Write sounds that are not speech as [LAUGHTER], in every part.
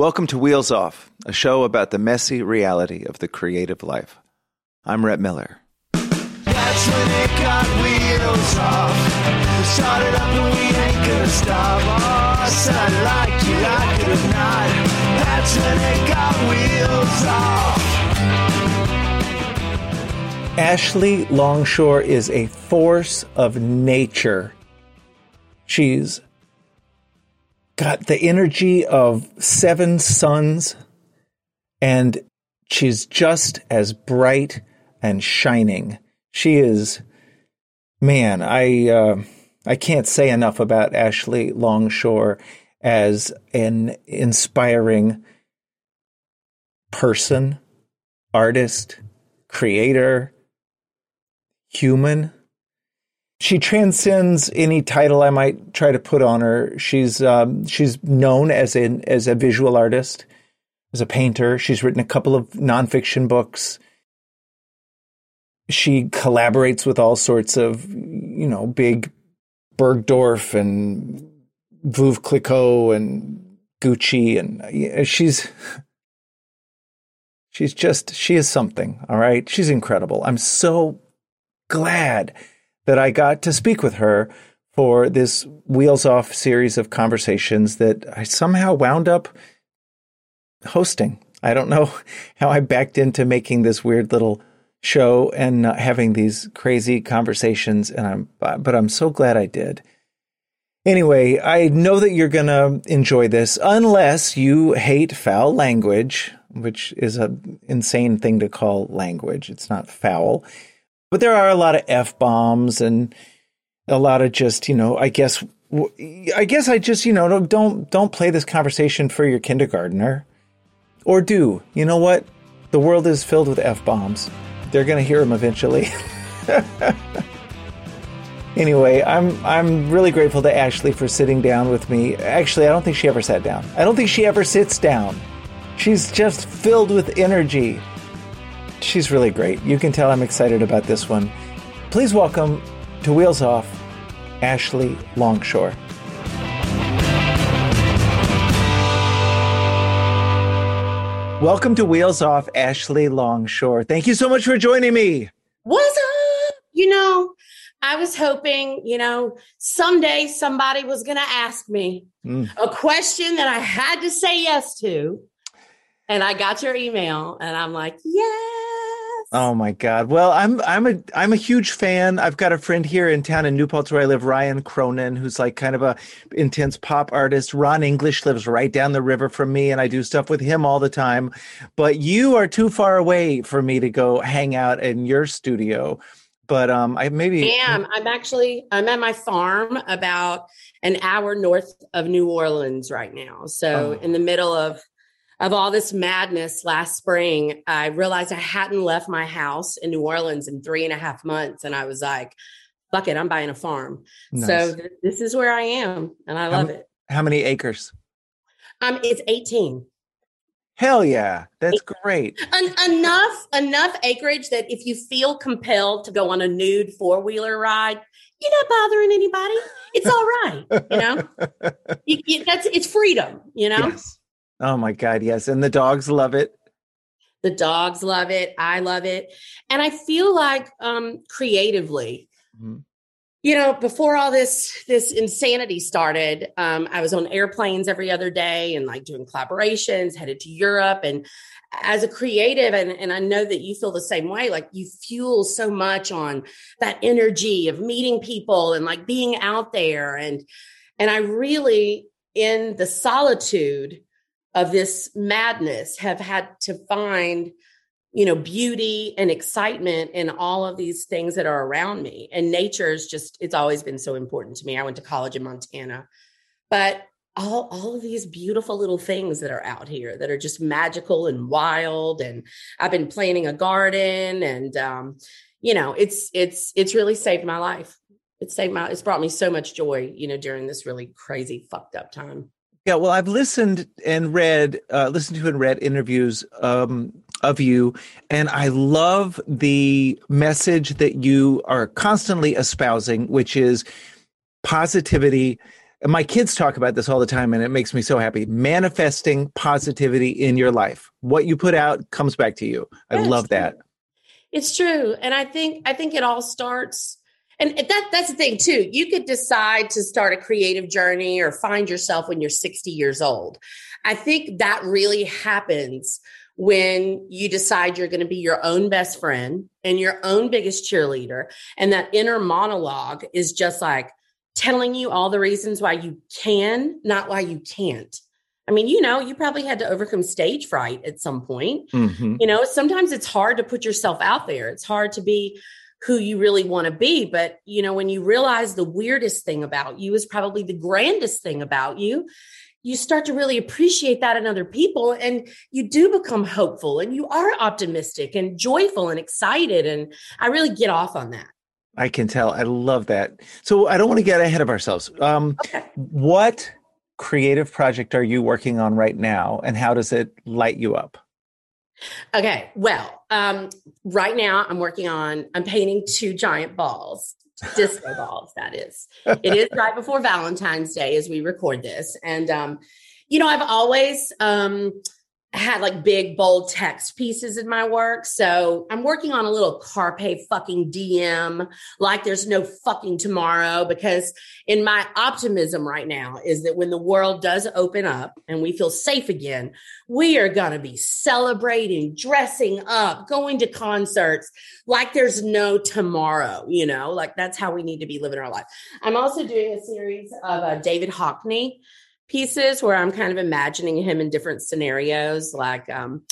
Welcome to Wheels Off, a show about the messy reality of the creative life. I'm Rhett Miller. That's when it got wheels off. We started up and we ain't gonna stop. Oh, I said like you, I could have not. That's when it got wheels off. Ashley Longshore is a force of nature. She's got the energy of seven suns, and she's just as bright and shining. She is, man, I uh, I can't say enough about Ashley Longshore as an inspiring person, artist, creator, human she transcends any title I might try to put on her. She's um, she's known as an as a visual artist, as a painter. She's written a couple of nonfiction books. She collaborates with all sorts of you know big Bergdorf and Veuve Clicquot and Gucci, and she's she's just she is something. All right, she's incredible. I'm so glad that I got to speak with her for this Wheels Off series of conversations that I somehow wound up hosting. I don't know [LAUGHS] how I backed into making this weird little show and uh, having these crazy conversations and I'm but I'm so glad I did. Anyway, I know that you're going to enjoy this unless you hate foul language, which is an insane thing to call language. It's not foul. But there are a lot of f bombs and a lot of just you know I guess I guess I just you know don't don't play this conversation for your kindergartner or do you know what the world is filled with f bombs they're gonna hear them eventually. [LAUGHS] anyway, I'm I'm really grateful to Ashley for sitting down with me. Actually, I don't think she ever sat down. I don't think she ever sits down. She's just filled with energy she's really great. You can tell I'm excited about this one. Please welcome to Wheels Off, Ashley Longshore. Welcome to Wheels Off, Ashley Longshore. Thank you so much for joining me. What's up? You know, I was hoping, you know, someday somebody was going to ask me mm. a question that I had to say yes to. And I got your email and I'm like, yeah Oh my God! Well, I'm I'm a I'm a huge fan. I've got a friend here in town in New Paltz where I live, Ryan Cronin, who's like kind of a intense pop artist. Ron English lives right down the river from me, and I do stuff with him all the time. But you are too far away for me to go hang out in your studio. But um, I maybe I am. I'm actually I'm at my farm about an hour north of New Orleans right now. So oh. in the middle of of all this madness last spring, I realized I hadn't left my house in New Orleans in three and a half months. And I was like, fuck it, I'm buying a farm. Nice. So th- this is where I am and I love how, it. How many acres? Um, it's 18. Hell yeah. That's great. En- enough, enough acreage that if you feel compelled to go on a nude four wheeler ride, you're not bothering anybody. It's all right. You know, [LAUGHS] you, you, that's, it's freedom, you know? Yes. Oh my God, yes. And the dogs love it. The dogs love it. I love it. And I feel like um creatively, mm-hmm. you know, before all this this insanity started, um, I was on airplanes every other day and like doing collaborations, headed to Europe. And as a creative, and, and I know that you feel the same way, like you fuel so much on that energy of meeting people and like being out there. And and I really in the solitude of this madness have had to find you know beauty and excitement in all of these things that are around me. And nature is just it's always been so important to me. I went to college in montana. But all all of these beautiful little things that are out here that are just magical and wild. And i've been planting a garden and um you know it's it's it's really saved my life. It's saved my it's brought me so much joy you know during this really crazy fucked up time yeah well i've listened and read uh listened to and read interviews um of you and i love the message that you are constantly espousing which is positivity. My kids talk about this all the time and it makes me so happy. Manifesting positivity in your life. What you put out comes back to you. I Yes. love that. It's true. And I think I think it all starts and that that's the thing too. You could decide to start a creative journey or find yourself when you're 60 years old. I think that really happens when you decide you're going to be your own best friend and your own biggest cheerleader and that inner monologue is just like telling you all the reasons why you can, not why you can't. I mean, you know, you probably had to overcome stage fright at some point Mhm. you know sometimes it's hard to put yourself out there it's hard to be who you really want to be. But you know when you realize the weirdest thing about you is probably the grandest thing about you you start to really appreciate that in other people. And you do become hopeful and you are optimistic and joyful and excited. And i really get off on that. I can tell. I love that. So i don't want to get ahead of ourselves. Um okay. what creative project are you working on right now? And how does it light you up Okay. Well, um, right now I'm working on, I'm painting two giant balls, disco [LAUGHS] balls, that is. It is right before Valentine's Day as we record this. And, um, you know, I've always um, had like big, bold text pieces in my work. So I'm working on a little carpe fucking diem, like there's no fucking tomorrow, because in my optimism right now is that when the world does open up and we feel safe again, we are going to be celebrating, dressing up, going to concerts like there's no tomorrow, you know, like that's how we need to be living our life. I'm also doing a series of uh, David Hockney pieces where I'm kind of imagining him in different scenarios. Like um,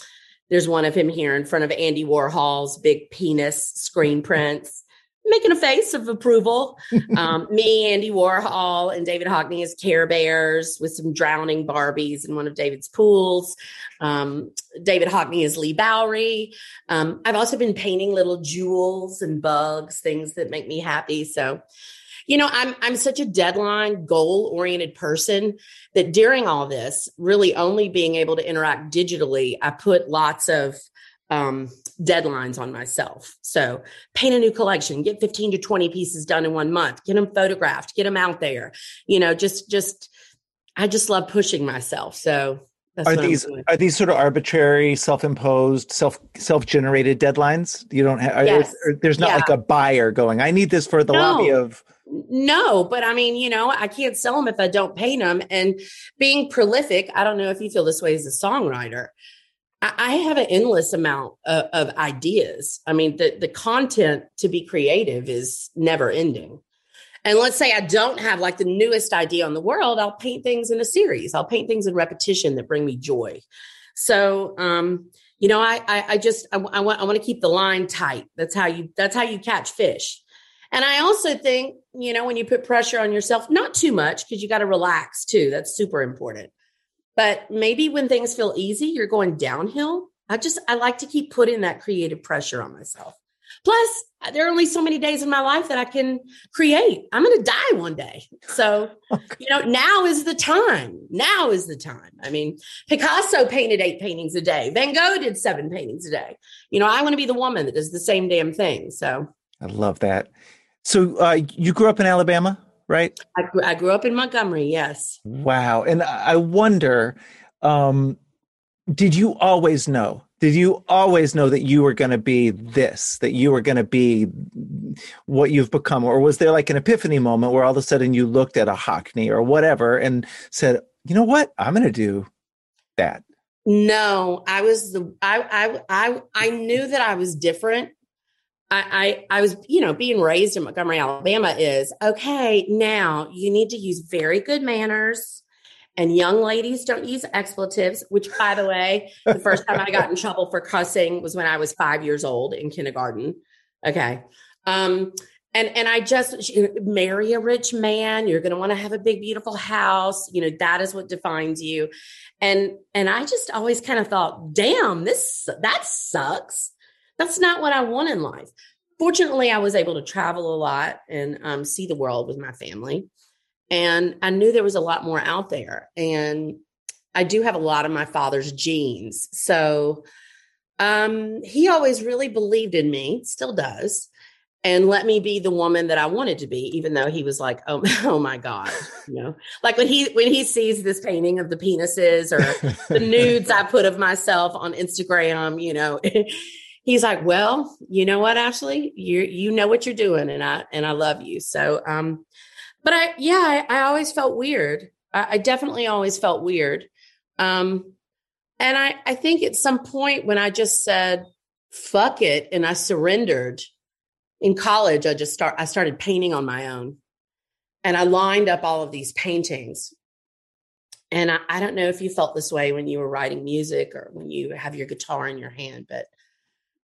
there's one of him here in front of Andy Warhol's big penis screen prints. Making a face of approval. [LAUGHS] Um, me, Andy Warhol, and David Hockney as Care Bears with some drowning Barbies in one of David's pools. Um, David Hockney is Leigh Bowery. Um, I've also been painting little jewels and bugs, things that make me happy. So, you know, I'm I'm such a deadline, goal oriented person that during all this, really only being able to interact digitally, I put lots of um, deadlines on myself. So paint a new collection, get 15 to 20 pieces done in one month, get them photographed, get them out there. You know, just just I just love pushing myself. So that's are these are these sort of arbitrary self-imposed self self-generated deadlines you don't have Yes. there's not Yeah. like a buyer going i need this for the No. lobby of No, but I mean, you know, I can't sell them if I don't paint them. And being prolific, I don't know if you feel this way as a songwriter. I, I have an endless amount of, of ideas. I mean, the the content to be creative is never ending. And let's say I don't have like the newest idea in the world, I'll paint things in a series. I'll paint things in repetition that bring me joy. So, um, you know, I, I, I just, I, I want, I want to keep the line tight. That's how you, that's how you catch fish. And I also think, you know, when you put pressure on yourself, not too much because you got to relax too. That's super important. But maybe when things feel easy, you're going downhill. I just, I like to keep putting that creative pressure on myself. Plus, there are only so many days in my life that I can create. I'm going to die one day. So, [LAUGHS] you know, now is the time. Now is the time. I mean, Picasso painted eight paintings a day. Van Gogh did seven paintings a day. You know, I want to be the woman that does the same damn thing. So, i love that so uh, you grew up in alabama right I grew, I grew up in Montgomery. Yes. wow and i wonder um did you always know did you always know that you were going to be this that you were going to be what you've become or was there like an epiphany moment where all of a sudden you looked at a hockney or whatever and said you know what i'm going to do that No, I was the I I I I knew that I was different. I, I I was, you know, being raised in Montgomery, Alabama is okay. Now you need to use very good manners, and young ladies don't use expletives. Which, by the way, the first time I got in trouble for cussing was when I was five years old in kindergarten. Okay, um, and and I just marry a rich man. You're going to want to have a big, beautiful house. You know that is what defines you. And and I just always kind of thought, damn, this that sucks. That's not what I want in life. Fortunately, I was able to travel a lot and um, see the world with my family, and I knew there was a lot more out there. And I do have a lot of my father's genes, so um, he always really believed in me, still does and let me be the woman that I wanted to be, even though he was like, "Oh, [LAUGHS] oh my god," you know, like when he when he sees this painting of the penises or the [LAUGHS] nudes I put of myself on Instagram, you know, [LAUGHS] he's like, "Well, you know what, Ashley, you you know what you're doing, and I and I love you." So, um, but I yeah, I, I always felt weird. I, I definitely always felt weird, um, and I I think at some point when I just said, "Fuck it," and I surrendered in college, I just start I started painting on my own. And I lined up all of these paintings. And I, I don't know if you felt this way when you were writing music or when you have your guitar in your hand, but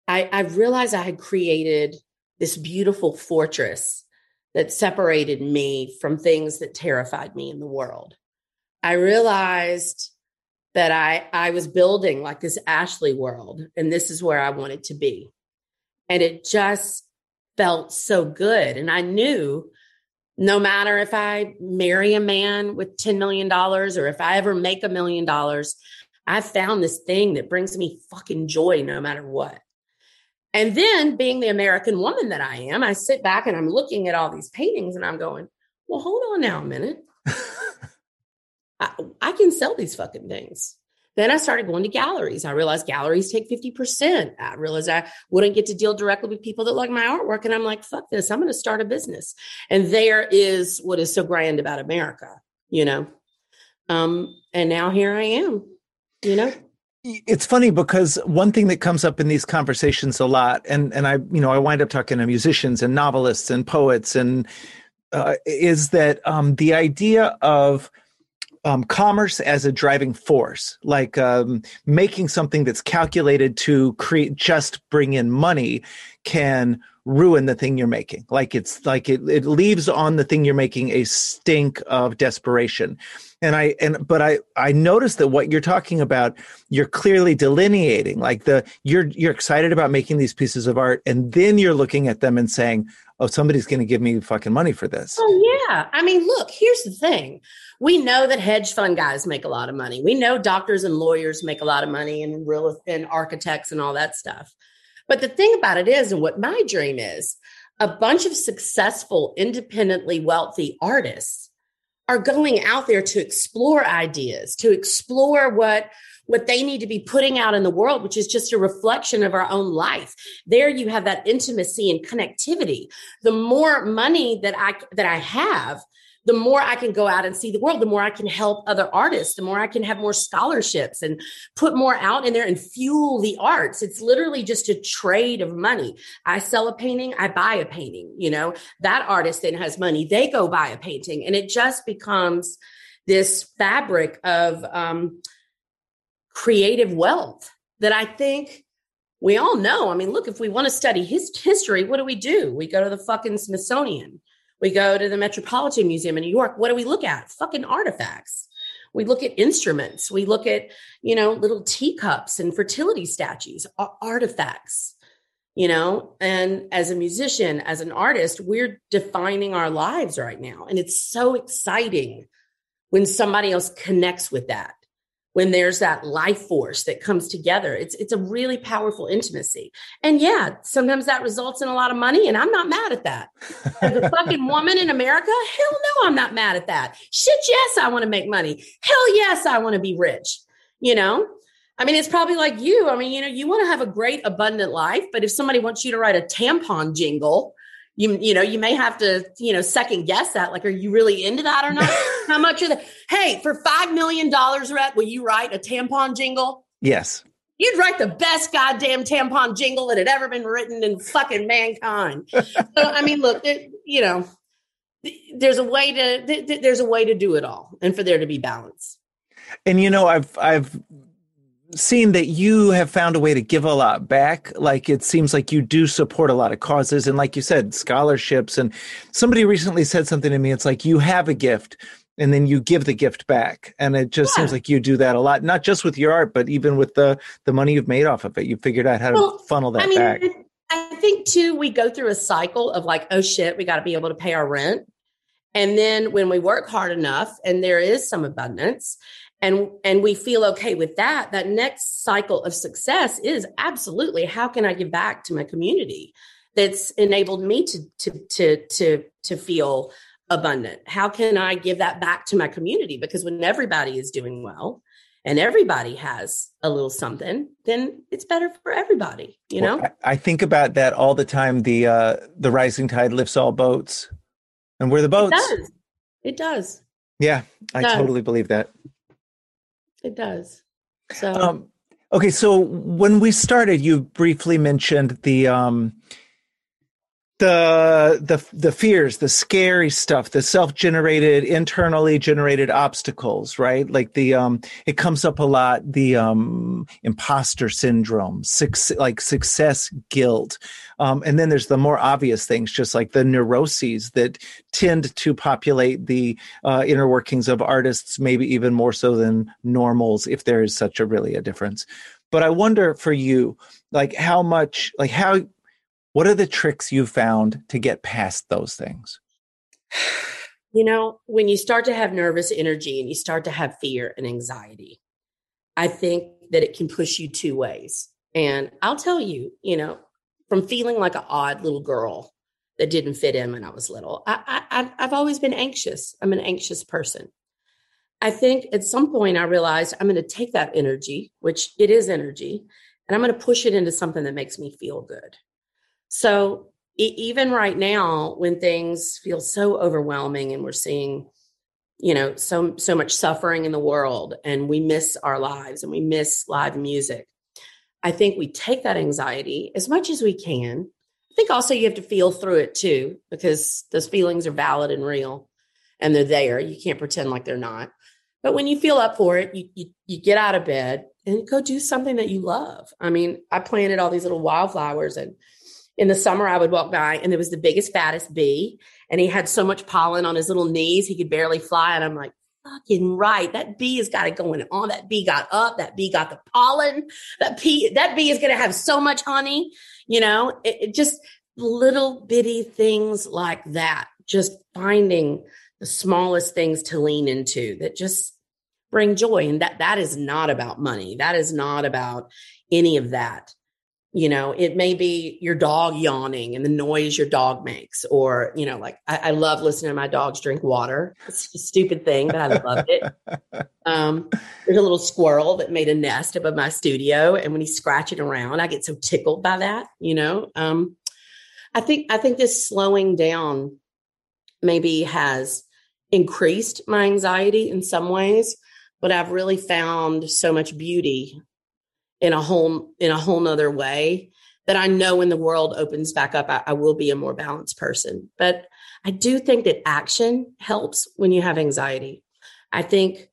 I, I realized I had created this beautiful fortress that separated me from things that terrified me in the world. I realized that I I was building like this Ashley world and this is where I wanted to be. And it just felt so good. And I knew no matter if I marry a man with $10 million or if I ever make a million dollars, I found this thing that brings me fucking joy no matter what. And then, being the American woman that I am, I sit back and I'm looking at all these paintings and I'm going, well, hold on now a minute. [LAUGHS] I, I, can sell these fucking things. Then I started going to galleries. I realized galleries take 50%. I realized I wouldn't get to deal directly with people that like my artwork. And I'm like, fuck this. I'm going to start a business. And there is what is so grand about America, you know? Um, and now here I am, you know? It's funny because one thing that comes up in these conversations a lot, and and I, you know, I wind up talking to musicians and novelists and poets, and uh, is that um, the idea of um, commerce as a driving force, like um, making something that's calculated to create just bring in money, can ruin the thing you're making. Like it's like it, it leaves on the thing you're making a stink of desperation. And I and but I I noticed that what you're talking about, you're clearly delineating. Like the you're you're excited about making these pieces of art, and then you're looking at them and saying, "Oh, somebody's going to give me fucking money for this." Oh yeah. I mean, look. Here's the thing we know that hedge fund guys make a lot of money. We know doctors and lawyers make a lot of money and real and architects and all that stuff. But the thing about it is, and what my dream is, a bunch of successful, independently wealthy artists are going out there to explore ideas, to explore what what they need to be putting out in the world, which is just a reflection of our own life. There you have that intimacy and connectivity. The more money that I that I have, the more I can go out and see the world, the more I can help other artists, the more I can have more scholarships and put more out in there and fuel the arts. It's literally just a trade of money. I sell a painting, I buy a painting, you know, that artist then has money, they go buy a painting. And it just becomes this fabric of um, creative wealth that I think we all know. I mean, look, if we want to study his history, what do we do? We go to the fucking Smithsonian we go to the Metropolitan Museum in New York. What do we look at? Fucking artifacts. We look at instruments. We look at, you know, little teacups and fertility statues, artifacts, you know. And as a musician, as an artist, we're defining our lives right now. And it's so exciting when somebody else connects with that when there's that life force that comes together. It's it's a really powerful intimacy. And yeah, sometimes that results in a lot of money, and I'm not mad at that. As a fucking [LAUGHS] woman in America, hell no, I'm not mad at that. Shit, yes, I want to make money. Hell yes, I want to be rich. You know, I mean, it's probably like you. I mean, you know, you want to have a great, abundant life, but if somebody wants you to write a tampon jingle, you you know you may have to you know second guess that like are you really into that or not [LAUGHS] how much of the hey for five million dollars Rhett, will you write a tampon jingle yes you'd write the best goddamn tampon jingle that had ever been written in fucking mankind [LAUGHS] so i mean look it, you know there's a way to there's a way to do it all and for there to be balance and you know i've i've seeing that you have found a way to give a lot back. Like it seems like you do support a lot of causes. And like you said, scholarships. And somebody recently said something to me. It's like you have a gift and then you give the gift back. And it just yeah. seems like you do that a lot, not just with your art, but even with the, the money you've made off of it. You figured out how well, to funnel that I mean, back. I think too, we go through a cycle of like, oh shit, we got to be able to pay our rent. And then when we work hard enough and there is some abundance, and and we feel okay with that that next cycle of success is absolutely how can i give back to my community that's enabled me to to to to to feel abundant? How can i give that back to my community? Because when everybody is doing well and everybody has a little something then it's better for everybody you know? Well, I, I think about that all the time the uh the rising tide lifts all boats. And we're the boats. it does. It does. Yeah i does. totally believe that. It does. So um, okay, so when we started, you briefly mentioned the um, the the the fears the scary stuff the self-generated internally generated obstacles right? Like the um it comes up a lot the um imposter syndrome success, like success guilt. Um and then there's the more obvious things just like the neuroses that tend to populate the uh, inner workings of artists maybe even more so than normals if there is such a really a difference. But i wonder for you like how much like how what are the tricks you've found to get past those things? You know, when you start to have nervous energy and you start to have fear and anxiety, I think that it can push you two ways. And I'll tell you, you know, from feeling like an odd little girl that didn't fit in when I was little, I, I, I've always been anxious. I'm an anxious person. I think at some point I realized I'm going to take that energy, which it is energy, and I'm going to push it into something that makes me feel good. So even right now, when things feel so overwhelming and we're seeing, you know, so so much suffering in the world, and we miss our lives and we miss live music, I think we take that anxiety as much as we can. I think also you have to feel through it too, because those feelings are valid and real, and they're there. You can't pretend like they're not. But when you feel up for it, you, you, you get out of bed and go do something that you love. I mean, I planted all these little wildflowers and in the summer I would walk by and there was the biggest, fattest bee. And he had so much pollen on his little knees, he could barely fly. And I'm like, fucking right. That bee has got it going on. That bee got up. That bee got the pollen. That bee, that bee is going to have so much honey. You know, it, it just little bitty things like that. Just finding the smallest things to lean into that just bring joy. And that, that is not about money. That is not about any of that you know it may be your dog yawning and the noise your dog makes or you know like i, I love listening to my dogs drink water. It's a stupid thing but i love it. Um, there's a little squirrel that made a nest above my studio and when he's scratching around i get so tickled by that you know? Um, i think i think this slowing down maybe has increased my anxiety in some ways but i've really found so much beauty in a whole in a whole nother way that I know when the world opens back up, I, I, will be a more balanced person. But I do think that action helps when you have anxiety. I think,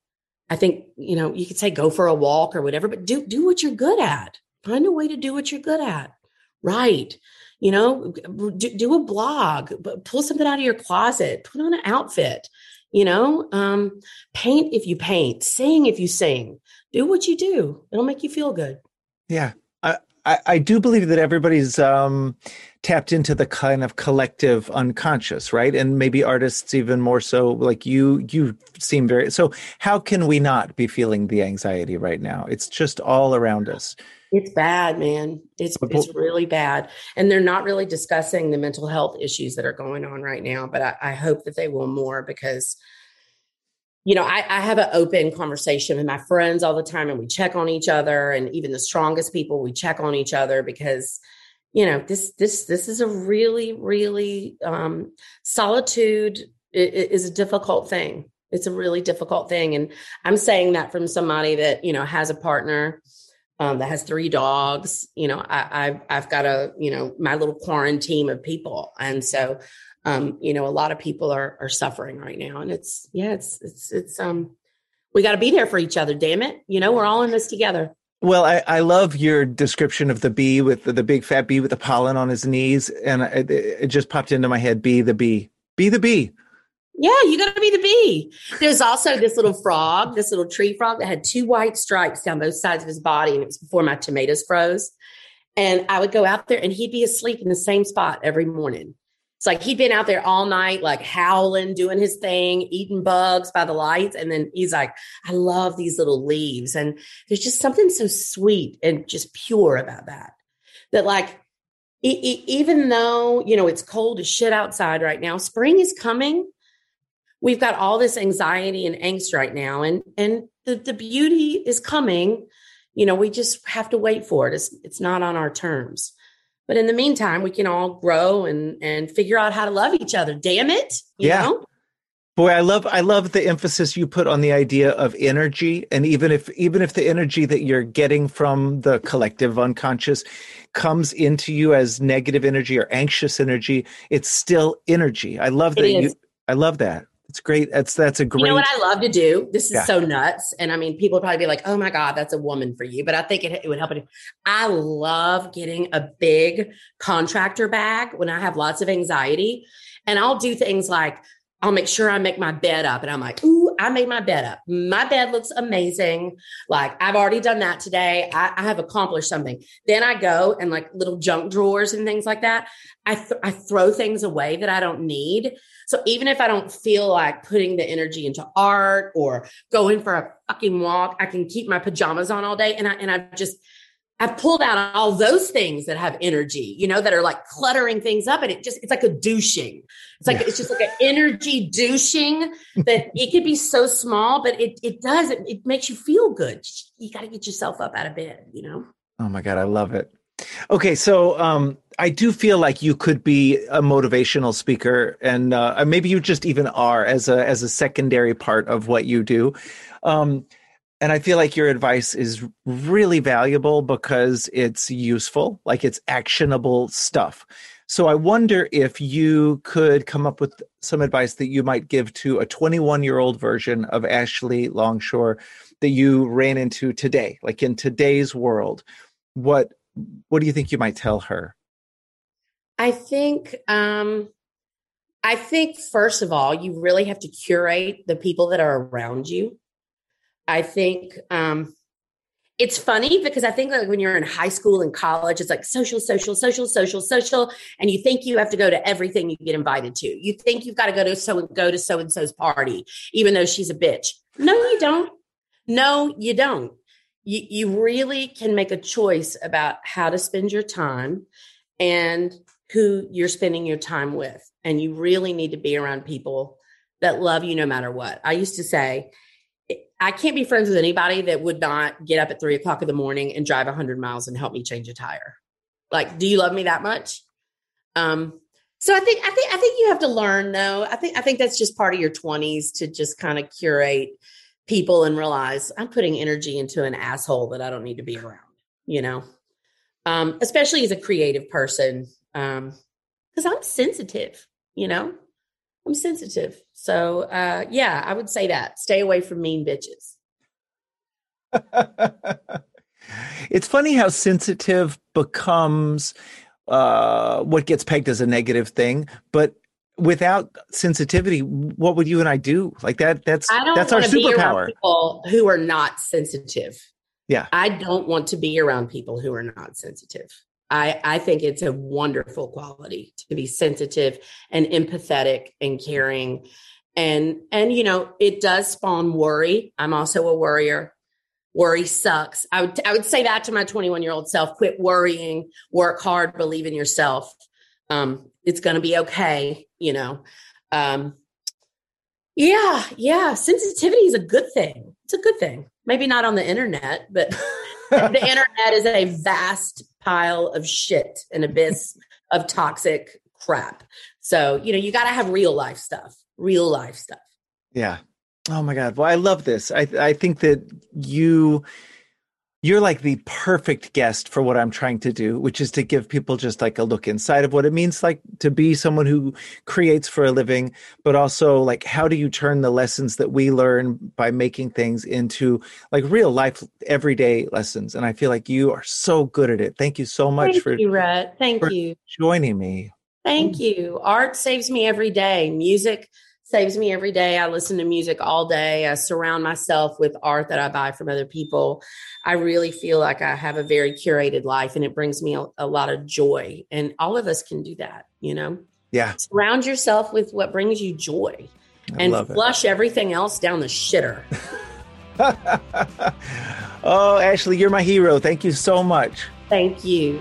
I think, you know, you could say go for a walk or whatever, but do do what you're good at. Find a way to do what you're good at. Right. You know, do, do a blog, pull something out of your closet, put on an outfit, you know, um, paint if you paint, sing if you sing, do what you do. It'll make you feel good. Yeah. I, I, do believe that everybody's um, tapped into the kind of collective unconscious, right? And maybe artists even more so. Like you, you seem very. So how can we not be feeling the anxiety right now? It's just all around us. It's bad, man. It's it's really bad, and they're not really discussing the mental health issues that are going on right now. But I, I hope that they will more because you know, I, I, have an open conversation with my friends all the time and we check on each other. And even the strongest people, we check on each other because, you know, this, this, this is a really, really, um, solitude is a difficult thing. It's a really difficult thing. And I'm saying that from somebody that, you know, has a partner, um, that has three dogs, you know, I, I've, I've got a, you know, my little quarantine of people. And so um, you know, a lot of people are are suffering right now, and it's yeah, it's it's it's um, we got to be there for each other. Damn it, you know, we're all in this together. Well, I, I love your description of the bee with the, the big fat bee with the pollen on his knees, and it, it just popped into my head. Be the bee, be the bee. Yeah, you got to be the bee. There's also this little frog, this little tree frog that had two white stripes down both sides of his body, and it was before my tomatoes froze. And I would go out there, and he'd be asleep in the same spot every morning. It's like he'd been out there all night, like howling, doing his thing, eating bugs by the lights. And then he's like, I love these little leaves. And there's just something so sweet and just pure about that. That, like, even though, you know, it's cold as shit outside right now, spring is coming. We've got all this anxiety and angst right now. And, and the, the beauty is coming. You know, we just have to wait for it. It's, it's not on our terms. But in the meantime, we can all grow and and figure out how to love each other. Damn it. yeah. Know? Boy, I love I love the emphasis you put on the idea of energy. And even if even if the energy that you're getting from the collective unconscious comes into you as negative energy or anxious energy, it's still energy. I love that you I love that. It's great. That's that's a great. You know what I love to do? This is yeah. so nuts, and I mean, people probably be like, "Oh my god, that's a woman for you," but I think it, it would help. It. I love getting a big contractor bag when I have lots of anxiety, and I'll do things like I'll make sure I make my bed up. And I'm like, ooh, I made my bed up. My bed looks amazing. Like I've already done that today. I, I have accomplished something. Then I go and like little junk drawers and things like that. I, th- I throw things away that I don't need. So even if I don't feel like putting the energy into art or going for a fucking walk, I can keep my pajamas on all day. And I, and I just, I've pulled out all those things that have energy, you know, that are like cluttering things up. And it just, it's like a douching. It's like, yeah. it's just like an energy douching that [LAUGHS] it could be so small, but it, it does, it, it makes you feel good. You got to get yourself up out of bed, you know? Oh my God. I love it. Okay. So, um, I do feel like you could be a motivational speaker, and uh, maybe you just even are as a as a secondary part of what you do. Um, and I feel like your advice is really valuable because it's useful, like it's actionable stuff. So I wonder if you could come up with some advice that you might give to a 21 year old version of Ashley Longshore that you ran into today, like in today's world. What what do you think you might tell her? I think um I think first of all, you really have to curate the people that are around you. I think um, it's funny because I think like when you're in high school and college, it's like social, social, social, social, social, and you think you have to go to everything you get invited to. You think you've got to go to so go to so and so's party, even though she's a bitch. No, you don't. No, you don't. You you really can make a choice about how to spend your time and who you're spending your time with, and you really need to be around people that love you no matter what. I used to say I can't be friends with anybody that would not get up at three o'clock in the morning and drive 100 miles and help me change a tire. Like, do you love me that much? Um, so I think I think I think you have to learn though. I think I think that's just part of your 20s to just kind of curate people and realize I'm putting energy into an asshole that I don't need to be around, you know. Um, especially as a creative person. Um, because I'm sensitive, you know. I'm sensitive. So uh, yeah, I would say that. Stay away from mean bitches. [LAUGHS] it's funny how sensitive becomes uh, what gets pegged as a negative thing, but without sensitivity, what would you and I do? Like that that's that's our superpower. people who are not sensitive. Yeah. I don't want to be around people who are not sensitive. I, I think it's a wonderful quality to be sensitive and empathetic and caring. And and you know, it does spawn worry. I'm also a worrier. Worry sucks. I would I would say that to my 21 year old self. Quit worrying. Work hard. Believe in yourself. Um, it's going to be okay. You know. Um, yeah, yeah. Sensitivity is a good thing. It's a good thing. Maybe not on the internet, but [LAUGHS] the [LAUGHS] internet is a vast pile of shit, an abyss of toxic crap. So, you know, you got to have real life stuff, real life stuff. Yeah. Oh my God. Well, I love this. I, I think that you, you're like the perfect guest for what I'm trying to do, which is to give people just like a look inside of what it means like to be someone who creates for a living, but also like how do you turn the lessons that we learn by making things into like real life everyday lessons. And I feel like you are so good at it. Thank you so much Thank for you, Rhett. Thank for you. joining me. Thank you. Art saves me every day. Music saves me every day. I listen to music all day. I surround myself with art that I buy from other people. I really feel like I have a very curated life and it brings me a, a lot of joy. And all of us can do that, you know? Yeah. Surround yourself with what brings you joy I and love it. flush everything else down the shitter. [LAUGHS] [LAUGHS] oh, Ashley, you're my hero. Thank you so much. Thank you.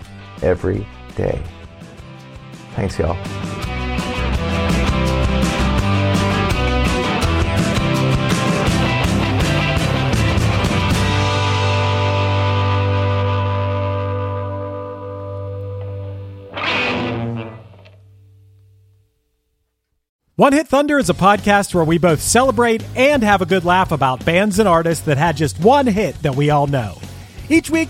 every day. Thanks, y'all. One Hit Thunder is a podcast where we both celebrate and have a good laugh about bands and artists that had just one hit that we all know. Each week,